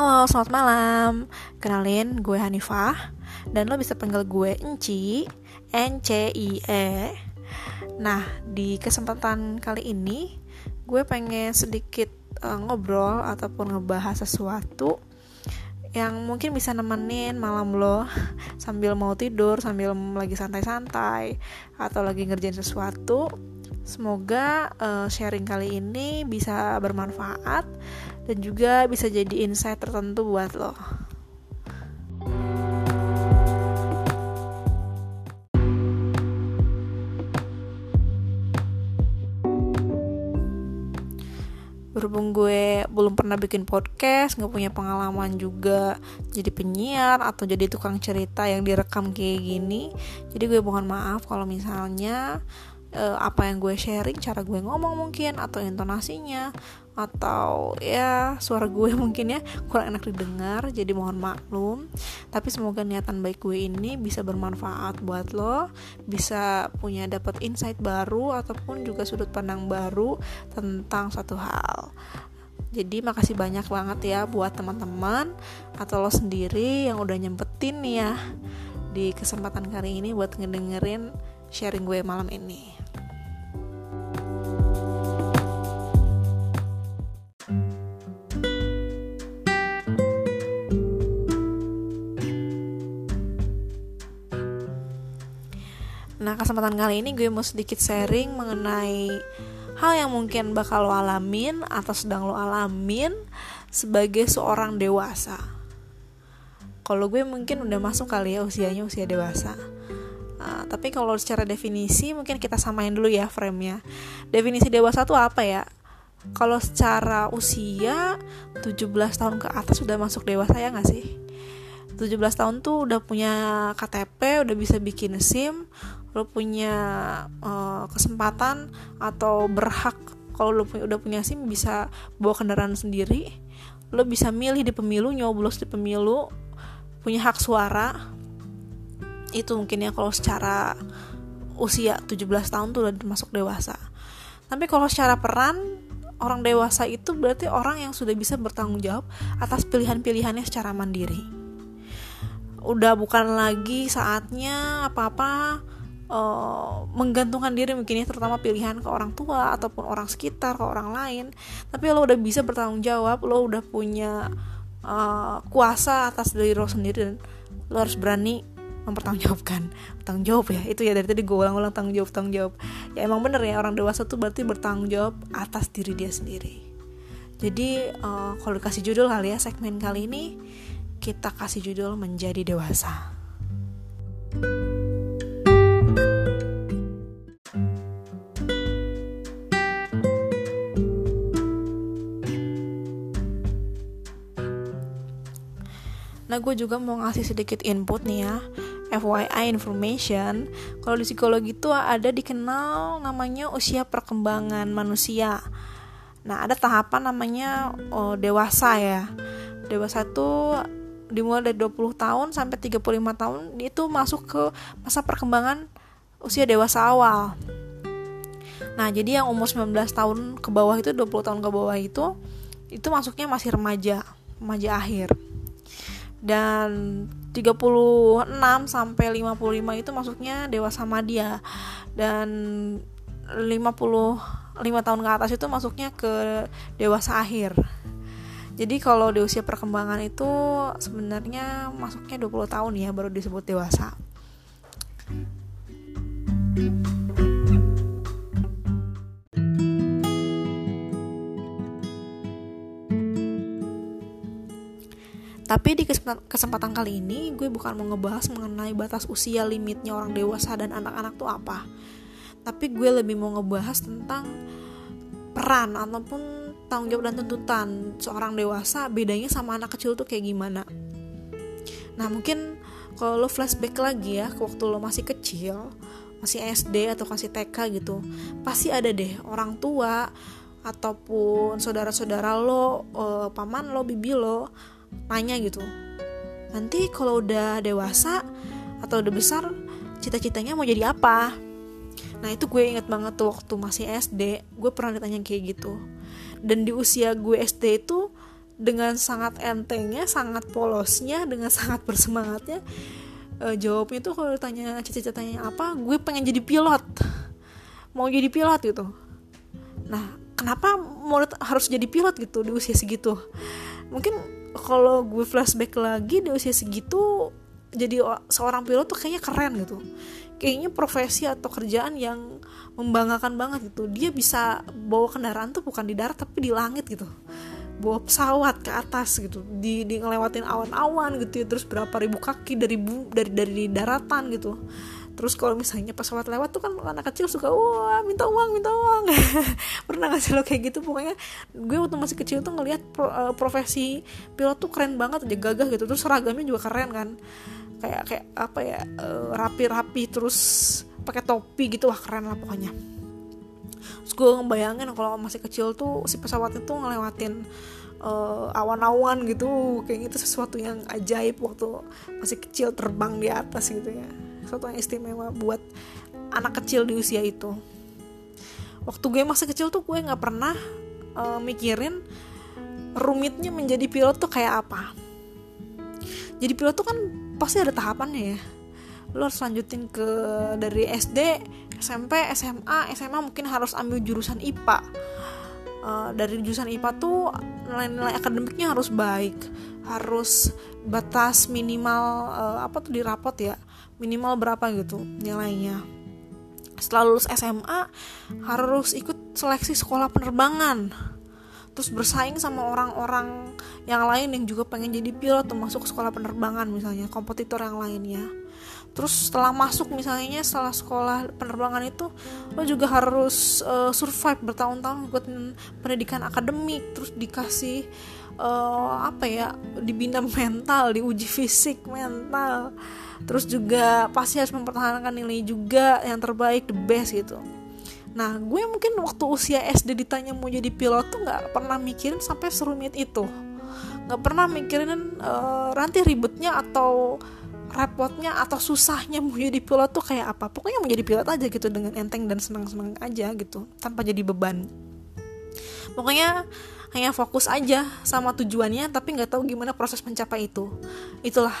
Halo, selamat malam. Kenalin, gue Hanifah dan lo bisa panggil gue Enci, N C I E. Nah, di kesempatan kali ini gue pengen sedikit uh, ngobrol ataupun ngebahas sesuatu yang mungkin bisa nemenin malam lo sambil mau tidur, sambil lagi santai-santai atau lagi ngerjain sesuatu. Semoga uh, sharing kali ini bisa bermanfaat dan juga bisa jadi insight tertentu buat lo. berhubung gue belum pernah bikin podcast nggak punya pengalaman juga jadi penyiar atau jadi tukang cerita yang direkam kayak gini jadi gue mohon maaf kalau misalnya uh, apa yang gue sharing cara gue ngomong mungkin atau intonasinya atau ya suara gue mungkin ya kurang enak didengar jadi mohon maklum tapi semoga niatan baik gue ini bisa bermanfaat buat lo bisa punya dapat insight baru ataupun juga sudut pandang baru tentang satu hal jadi makasih banyak banget ya buat teman-teman atau lo sendiri yang udah nyempetin ya di kesempatan kali ini buat ngedengerin sharing gue malam ini. Kesempatan kali ini gue mau sedikit sharing mengenai hal yang mungkin bakal lo alamin atau sedang lo alamin sebagai seorang dewasa. Kalau gue mungkin udah masuk kali ya usianya usia dewasa. Uh, tapi kalau secara definisi mungkin kita samain dulu ya frame-nya. Definisi dewasa tuh apa ya? Kalau secara usia 17 tahun ke atas sudah masuk dewasa ya gak sih? 17 tahun tuh udah punya KTP, udah bisa bikin SIM, lo punya uh, kesempatan atau berhak kalau lo punya, udah punya SIM bisa bawa kendaraan sendiri lo bisa milih di pemilu nyoblos di pemilu punya hak suara. Itu mungkin ya kalau secara usia 17 tahun tuh udah masuk dewasa. Tapi kalau secara peran orang dewasa itu berarti orang yang sudah bisa bertanggung jawab atas pilihan-pilihannya secara mandiri. Udah bukan lagi saatnya apa-apa uh, menggantungkan diri mungkin ya terutama pilihan ke orang tua ataupun orang sekitar ke orang lain. Tapi lo udah bisa bertanggung jawab lo udah punya uh, kuasa atas diri lo sendiri dan lo harus berani mempertanggungjawabkan. Tanggung jawab ya itu ya dari tadi gue ulang-ulang tanggung jawab tanggung jawab. Ya emang bener ya orang dewasa tuh berarti bertanggung jawab atas diri dia sendiri. Jadi uh, kalau dikasih judul kali ya segmen kali ini kita kasih judul menjadi dewasa. Gue juga mau ngasih sedikit input nih ya. FYI information. Kalau di psikologi itu ada dikenal namanya usia perkembangan manusia. Nah ada tahapan namanya oh, dewasa ya. Dewasa itu dimulai dari 20 tahun sampai 35 tahun Itu masuk ke masa perkembangan usia dewasa awal. Nah jadi yang umur 19 tahun ke bawah itu 20 tahun ke bawah itu Itu masuknya masih remaja Remaja akhir dan 36 sampai 55 itu masuknya dewasa madya dan 55 tahun ke atas itu masuknya ke dewasa akhir. Jadi kalau di usia perkembangan itu sebenarnya masuknya 20 tahun ya baru disebut dewasa. thank you Tapi di kesempatan kali ini gue bukan mau ngebahas mengenai batas usia limitnya orang dewasa dan anak-anak tuh apa. Tapi gue lebih mau ngebahas tentang peran ataupun tanggung jawab dan tuntutan seorang dewasa bedanya sama anak kecil tuh kayak gimana. Nah mungkin kalau lo flashback lagi ya ke waktu lo masih kecil, masih SD atau masih TK gitu, pasti ada deh orang tua ataupun saudara-saudara lo, uh, paman lo, bibi lo nanya gitu. Nanti kalau udah dewasa atau udah besar cita-citanya mau jadi apa? Nah itu gue inget banget tuh waktu masih SD gue pernah ditanya kayak gitu. Dan di usia gue SD itu dengan sangat entengnya sangat polosnya dengan sangat bersemangatnya uh, jawabnya tuh kalau ditanya cita-citanya apa gue pengen jadi pilot. Mau jadi pilot gitu. Nah kenapa mau harus jadi pilot gitu di usia segitu? Mungkin kalau gue flashback lagi di usia segitu jadi seorang pilot tuh kayaknya keren gitu. Kayaknya profesi atau kerjaan yang membanggakan banget gitu. Dia bisa bawa kendaraan tuh bukan di darat tapi di langit gitu. Bawa pesawat ke atas gitu. Di, di ngelewatin awan-awan gitu ya. Terus berapa ribu kaki dari bu dari dari daratan gitu terus kalau misalnya pesawat lewat tuh kan anak kecil suka wah minta uang minta uang. Pernah nggak sih lo kayak gitu? Pokoknya gue waktu masih kecil tuh ngelihat pro, uh, profesi pilot tuh keren banget aja gagah gitu. Terus seragamnya juga keren kan. Kayak kayak apa ya uh, rapi-rapi terus pakai topi gitu. Wah keren lah pokoknya. Terus gue ngebayangin kalau masih kecil tuh si pesawat itu ngelewatin uh, awan-awan gitu. Kayak gitu sesuatu yang ajaib waktu masih kecil terbang di atas gitu ya sesuatu yang istimewa buat anak kecil di usia itu. Waktu gue masih kecil tuh gue nggak pernah uh, mikirin rumitnya menjadi pilot tuh kayak apa. Jadi pilot tuh kan pasti ada tahapannya ya. Lo harus lanjutin ke dari SD SMP SMA SMA mungkin harus ambil jurusan IPA uh, dari jurusan IPA tuh nilai-nilai akademiknya harus baik harus batas minimal uh, apa tuh di rapot ya minimal berapa gitu nilainya. Setelah lulus SMA harus ikut seleksi sekolah penerbangan. Terus bersaing sama orang-orang yang lain yang juga pengen jadi pilot termasuk sekolah penerbangan misalnya kompetitor yang lainnya. Terus setelah masuk misalnya setelah sekolah penerbangan itu lo juga harus uh, survive bertahun-tahun buat pendidikan akademik terus dikasih uh, apa ya dibina mental diuji fisik mental. Terus juga pasti harus mempertahankan nilai juga yang terbaik the best gitu. Nah gue mungkin waktu usia SD ditanya mau jadi pilot tuh nggak pernah mikirin sampai serumit itu. Nggak pernah mikirin uh, nanti ribetnya atau repotnya atau susahnya mau jadi pilot tuh kayak apa. Pokoknya mau jadi pilot aja gitu dengan enteng dan senang-senang aja gitu tanpa jadi beban. Pokoknya hanya fokus aja sama tujuannya tapi nggak tahu gimana proses mencapai itu. Itulah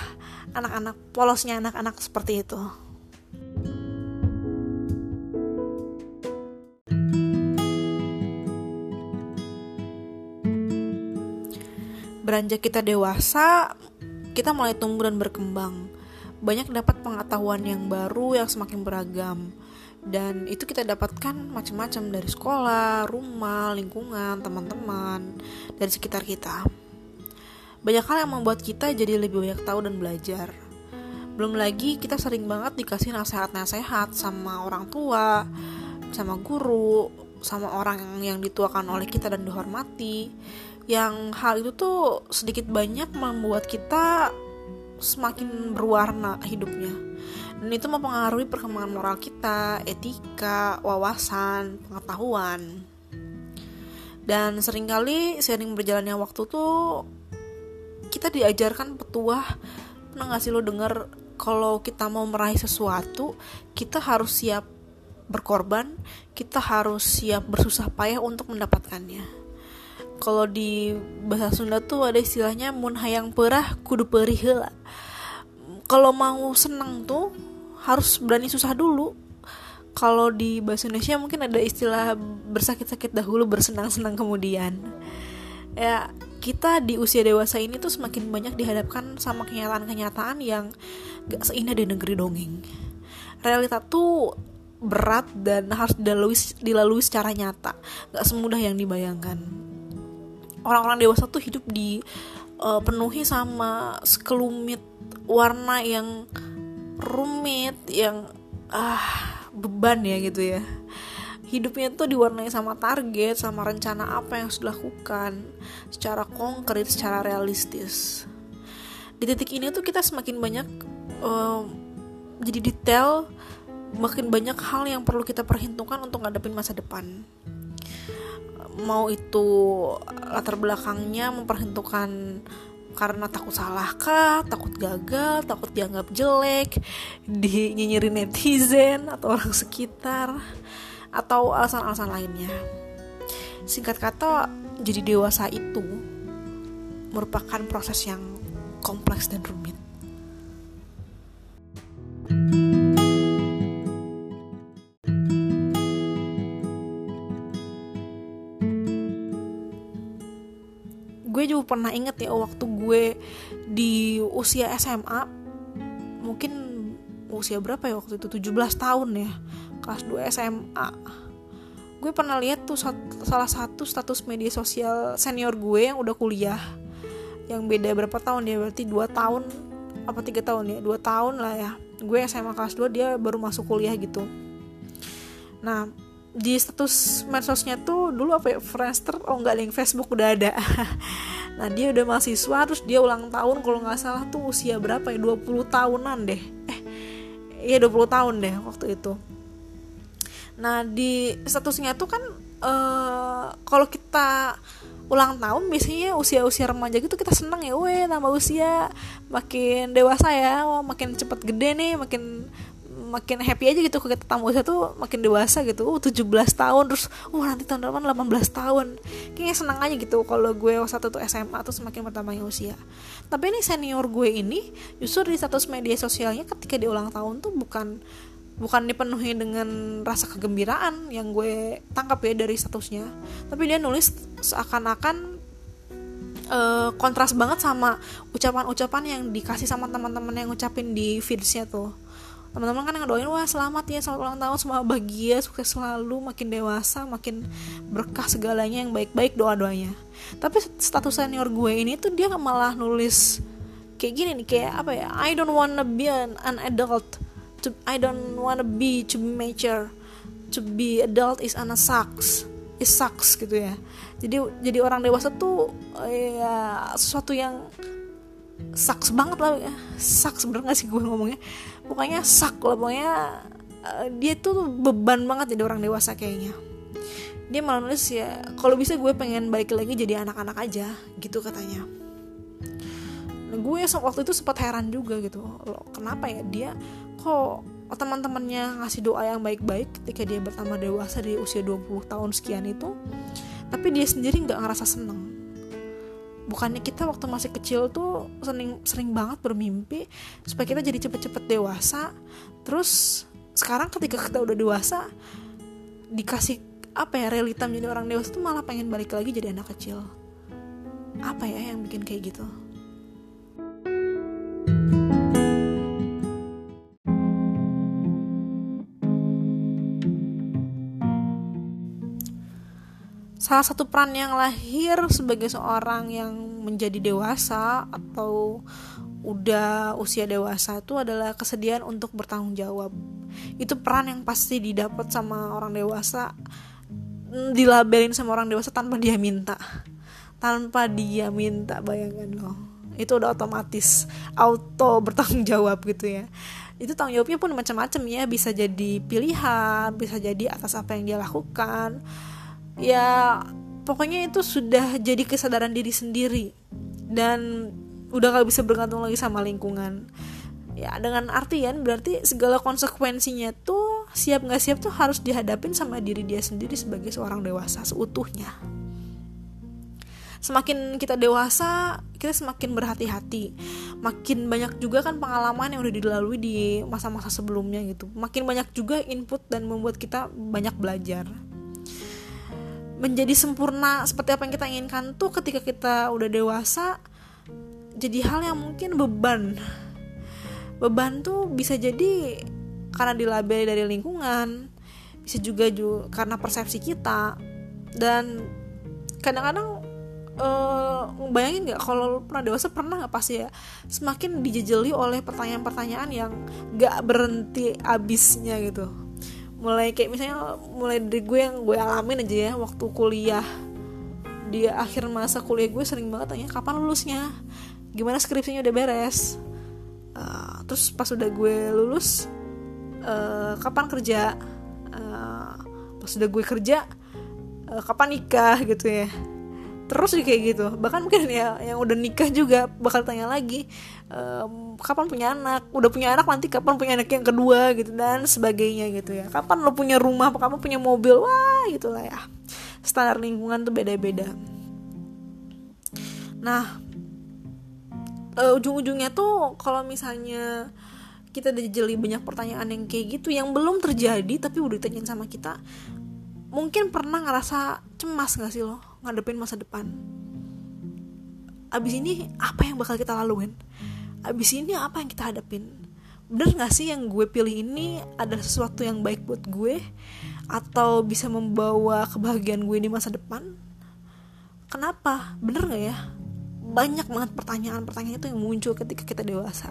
anak-anak polosnya anak-anak seperti itu. Beranjak kita dewasa kita mulai tumbuh dan berkembang. Banyak dapat pengetahuan yang baru yang semakin beragam dan itu kita dapatkan macam-macam dari sekolah, rumah, lingkungan, teman-teman dari sekitar kita. Banyak hal yang membuat kita jadi lebih banyak tahu dan belajar. Belum lagi kita sering banget dikasih nasihat-nasihat sama orang tua, sama guru, sama orang yang dituakan oleh kita dan dihormati. Yang hal itu tuh sedikit banyak membuat kita semakin berwarna hidupnya dan itu mempengaruhi perkembangan moral kita, etika, wawasan, pengetahuan. Dan sering kali sering berjalannya waktu tuh kita diajarkan petuah. Pernah gak sih lo denger kalau kita mau meraih sesuatu kita harus siap berkorban kita harus siap bersusah payah untuk mendapatkannya. Kalau di bahasa Sunda tuh ada istilahnya mun hayang perah kudu perih kalau mau seneng tuh harus berani susah dulu. Kalau di bahasa Indonesia mungkin ada istilah bersakit-sakit dahulu bersenang-senang kemudian. Ya kita di usia dewasa ini tuh semakin banyak dihadapkan sama kenyataan-kenyataan yang gak seindah di negeri dongeng. Realita tuh berat dan harus dilalui, dilalui secara nyata. Gak semudah yang dibayangkan. Orang-orang dewasa tuh hidup di uh, penuhi sama sekelumit warna yang rumit yang ah beban ya gitu ya. Hidupnya tuh diwarnai sama target sama rencana apa yang harus dilakukan secara konkret secara realistis. Di titik ini tuh kita semakin banyak uh, jadi detail makin banyak hal yang perlu kita perhitungkan untuk ngadepin masa depan. Mau itu latar belakangnya memperhitungkan karena takut salah kah, takut gagal, takut dianggap jelek, dinyinyirin netizen atau orang sekitar, atau alasan-alasan lainnya. Singkat kata, jadi dewasa itu merupakan proses yang kompleks dan rumit. gue juga pernah inget ya waktu gue di usia SMA mungkin usia berapa ya waktu itu? 17 tahun ya kelas 2 SMA gue pernah lihat tuh salah satu status media sosial senior gue yang udah kuliah yang beda berapa tahun ya? Berarti 2 tahun apa tiga tahun ya? Dua tahun lah ya. Gue SMA kelas 2 dia baru masuk kuliah gitu. Nah di status medsosnya tuh dulu apa ya? Friendster oh enggak link Facebook udah ada nah dia udah mahasiswa terus dia ulang tahun kalau nggak salah tuh usia berapa ya? 20 tahunan deh. Eh iya 20 tahun deh waktu itu. Nah di statusnya tuh kan uh, kalau kita ulang tahun biasanya usia-usia remaja gitu kita seneng ya, weh tambah usia makin dewasa ya, wah makin cepet gede nih, makin makin happy aja gitu kita tamu usia tuh makin dewasa gitu. Uh 17 tahun terus uh nanti tahun depan 18 tahun. Kayaknya senang aja gitu kalau gue waktu tuh SMA tuh semakin bertambahnya usia. Tapi ini senior gue ini justru di status media sosialnya ketika di ulang tahun tuh bukan bukan dipenuhi dengan rasa kegembiraan yang gue tangkap ya dari statusnya. Tapi dia nulis seakan-akan uh, kontras banget sama ucapan-ucapan yang dikasih sama teman-teman yang ngucapin di feedsnya tuh teman-teman kan ngedoain wah selamat ya selamat ulang tahun semua bahagia sukses selalu makin dewasa makin berkah segalanya yang baik-baik doa-doanya. Tapi status senior gue ini tuh dia malah nulis kayak gini nih kayak apa ya I don't wanna be an, an adult to I don't wanna be to be mature to be adult is an sucks is sucks gitu ya. Jadi jadi orang dewasa tuh ya sesuatu yang sucks banget lah ya. Sucks bener gak sih gue ngomongnya pokoknya sak lah pokoknya uh, dia tuh beban banget jadi orang dewasa kayaknya. Dia malah nulis ya kalau bisa gue pengen balik lagi jadi anak-anak aja gitu katanya. Nah, gue waktu itu sempat heran juga gitu loh kenapa ya dia kok teman-temannya ngasih doa yang baik-baik ketika dia bertambah dewasa di usia 20 tahun sekian itu tapi dia sendiri nggak ngerasa seneng bukannya kita waktu masih kecil tuh sering sering banget bermimpi supaya kita jadi cepet-cepet dewasa. Terus sekarang ketika kita udah dewasa dikasih apa ya realita menjadi orang dewasa tuh malah pengen balik lagi jadi anak kecil. Apa ya yang bikin kayak gitu salah satu peran yang lahir sebagai seorang yang menjadi dewasa atau udah usia dewasa itu adalah kesediaan untuk bertanggung jawab. Itu peran yang pasti didapat sama orang dewasa mm, dilabelin sama orang dewasa tanpa dia minta. Tanpa dia minta bayangkan loh. Itu udah otomatis auto bertanggung jawab gitu ya. Itu tanggung jawabnya pun macam-macam ya. Bisa jadi pilihan bisa jadi atas apa yang dia lakukan ya pokoknya itu sudah jadi kesadaran diri sendiri. Dan udah gak bisa bergantung lagi sama lingkungan. Ya dengan artian berarti segala konsekuensinya tuh siap nggak siap tuh harus dihadapin sama diri dia sendiri sebagai seorang dewasa seutuhnya. Semakin kita dewasa kita semakin berhati-hati. Makin banyak juga kan pengalaman yang udah dilalui di masa-masa sebelumnya gitu. Makin banyak juga input dan membuat kita banyak belajar menjadi sempurna seperti apa yang kita inginkan tuh ketika kita udah dewasa jadi hal yang mungkin beban. Beban tuh bisa jadi karena dilabeli dari lingkungan bisa juga juga karena persepsi kita. Dan kadang-kadang uh, bayangin nggak kalau pernah dewasa pernah nggak pasti ya semakin dijejeli oleh pertanyaan-pertanyaan yang nggak berhenti abisnya gitu mulai kayak misalnya mulai dari gue yang gue alamin aja ya waktu kuliah di akhir masa kuliah gue sering banget tanya kapan lulusnya? Gimana skripsinya udah beres? Uh, terus pas udah gue lulus uh, kapan kerja? Uh, pas udah gue kerja uh, kapan nikah? gitu ya terus kayak gitu. Bahkan mungkin ya yang udah nikah juga bakal tanya lagi ehm, kapan punya anak? Udah punya anak nanti kapan punya anak yang kedua? gitu dan sebagainya gitu ya. Kapan lo punya rumah? Kapan punya mobil? Wah gitulah ya. Standar lingkungan tuh beda-beda. Nah uh, ujung-ujungnya tuh kalau misalnya kita dijeli banyak pertanyaan yang kayak gitu yang belum terjadi tapi udah ditanyain sama kita mungkin pernah ngerasa cemas gak sih lo ngadepin masa depan. Abis ini apa yang bakal kita laluin? Abis ini apa yang kita hadapin? Bener gak sih yang gue pilih ini adalah sesuatu yang baik buat gue? Atau bisa membawa kebahagiaan gue di masa depan? Kenapa? Bener gak ya? Banyak banget pertanyaan-pertanyaan itu yang muncul ketika kita dewasa.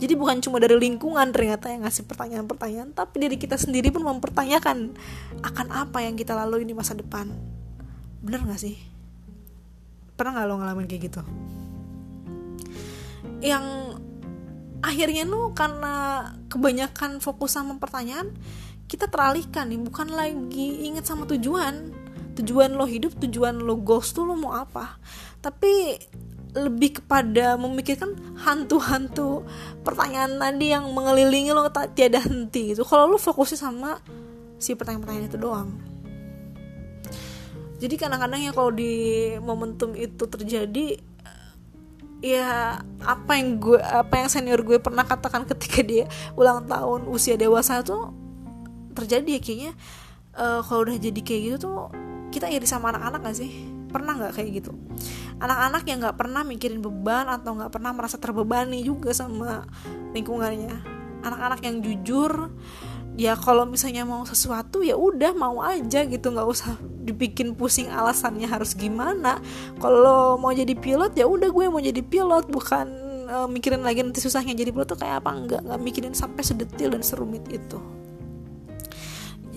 Jadi bukan cuma dari lingkungan ternyata yang ngasih pertanyaan-pertanyaan, tapi diri kita sendiri pun mempertanyakan akan apa yang kita lalui di masa depan. Bener gak sih? Pernah gak lo ngalamin kayak gitu? Yang akhirnya nu karena kebanyakan fokus sama pertanyaan, kita teralihkan nih, bukan lagi inget sama tujuan. Tujuan lo hidup, tujuan lo goals tuh lo mau apa. Tapi lebih kepada memikirkan hantu-hantu pertanyaan tadi yang mengelilingi lo tiada henti gitu kalau lo fokusnya sama si pertanyaan-pertanyaan itu doang jadi kadang-kadang ya kalau di momentum itu terjadi ya apa yang gue apa yang senior gue pernah katakan ketika dia ulang tahun usia dewasa tuh terjadi ya kayaknya uh, kalau udah jadi kayak gitu tuh kita iri sama anak-anak gak sih? Pernah nggak kayak gitu? Anak-anak yang nggak pernah mikirin beban atau nggak pernah merasa terbebani juga sama lingkungannya. Anak-anak yang jujur ya kalau misalnya mau sesuatu ya udah mau aja gitu. Nggak usah dibikin pusing alasannya harus gimana. Kalau mau jadi pilot ya udah gue mau jadi pilot. Bukan uh, mikirin lagi nanti susahnya jadi pilot tuh kayak apa enggak nggak mikirin sampai sedetil dan serumit itu.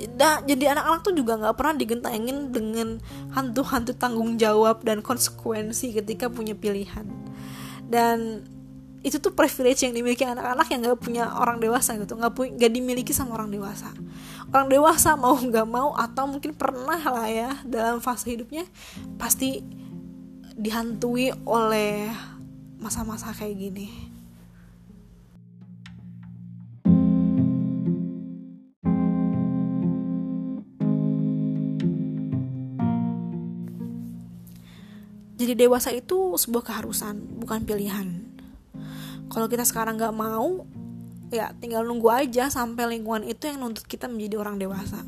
Da, jadi anak-anak tuh juga nggak pernah digentengin dengan hantu-hantu tanggung jawab dan konsekuensi ketika punya pilihan. Dan itu tuh privilege yang dimiliki anak-anak yang nggak punya orang dewasa gitu. Nggak punya nggak dimiliki sama orang dewasa. Orang dewasa mau nggak mau atau mungkin pernah lah ya dalam fase hidupnya pasti dihantui oleh masa-masa kayak gini. Jadi dewasa itu sebuah keharusan bukan pilihan kalau kita sekarang nggak mau ya tinggal nunggu aja sampai lingkungan itu yang nuntut kita menjadi orang dewasa.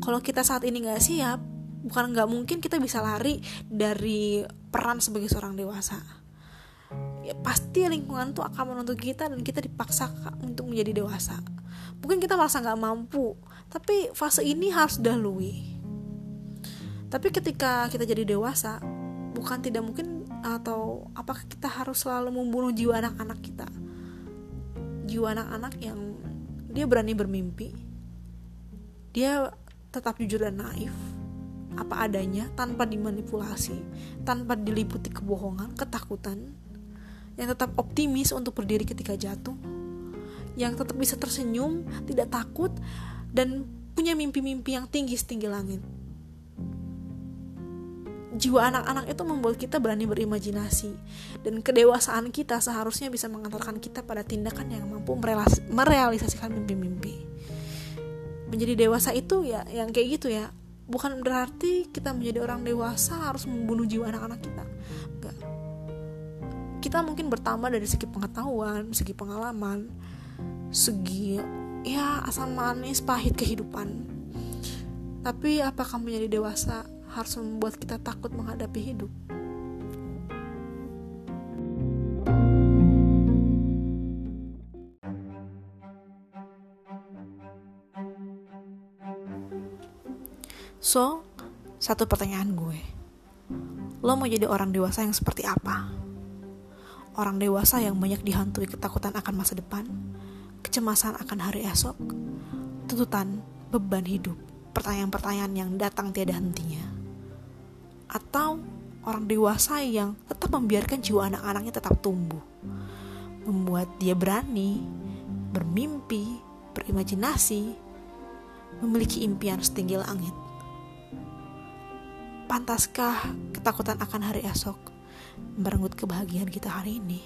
Kalau kita saat ini nggak siap bukan nggak mungkin kita bisa lari dari peran sebagai seorang dewasa. Ya pasti lingkungan tuh akan menuntut kita dan kita dipaksa untuk menjadi dewasa. Mungkin kita merasa nggak mampu tapi fase ini harus dahului tapi ketika kita jadi dewasa bukan tidak mungkin atau apakah kita harus selalu membunuh jiwa anak-anak kita? Jiwa anak-anak yang dia berani bermimpi dia tetap jujur dan naif. Apa adanya tanpa dimanipulasi tanpa diliputi kebohongan ketakutan yang tetap optimis untuk berdiri ketika jatuh yang tetap bisa tersenyum tidak takut dan punya mimpi-mimpi yang tinggi setinggi langit jiwa anak-anak itu membuat kita berani berimajinasi. Dan kedewasaan kita seharusnya bisa mengantarkan kita pada tindakan yang mampu merealisasikan mimpi-mimpi. Menjadi dewasa itu ya yang kayak gitu ya. Bukan berarti kita menjadi orang dewasa harus membunuh jiwa anak-anak kita. Enggak. Kita mungkin bertambah dari segi pengetahuan segi pengalaman segi ya asam manis pahit kehidupan. Tapi apakah menjadi dewasa harus membuat kita takut menghadapi hidup. So, satu pertanyaan gue. Lo mau jadi orang dewasa yang seperti apa? Orang dewasa yang banyak dihantui ketakutan akan masa depan, kecemasan akan hari esok, tuntutan beban hidup, pertanyaan-pertanyaan yang datang tiada hentinya atau orang dewasa yang tetap membiarkan jiwa anak-anaknya tetap tumbuh, membuat dia berani, bermimpi, berimajinasi, memiliki impian setinggi langit. Pantaskah ketakutan akan hari esok merenggut kebahagiaan kita hari ini?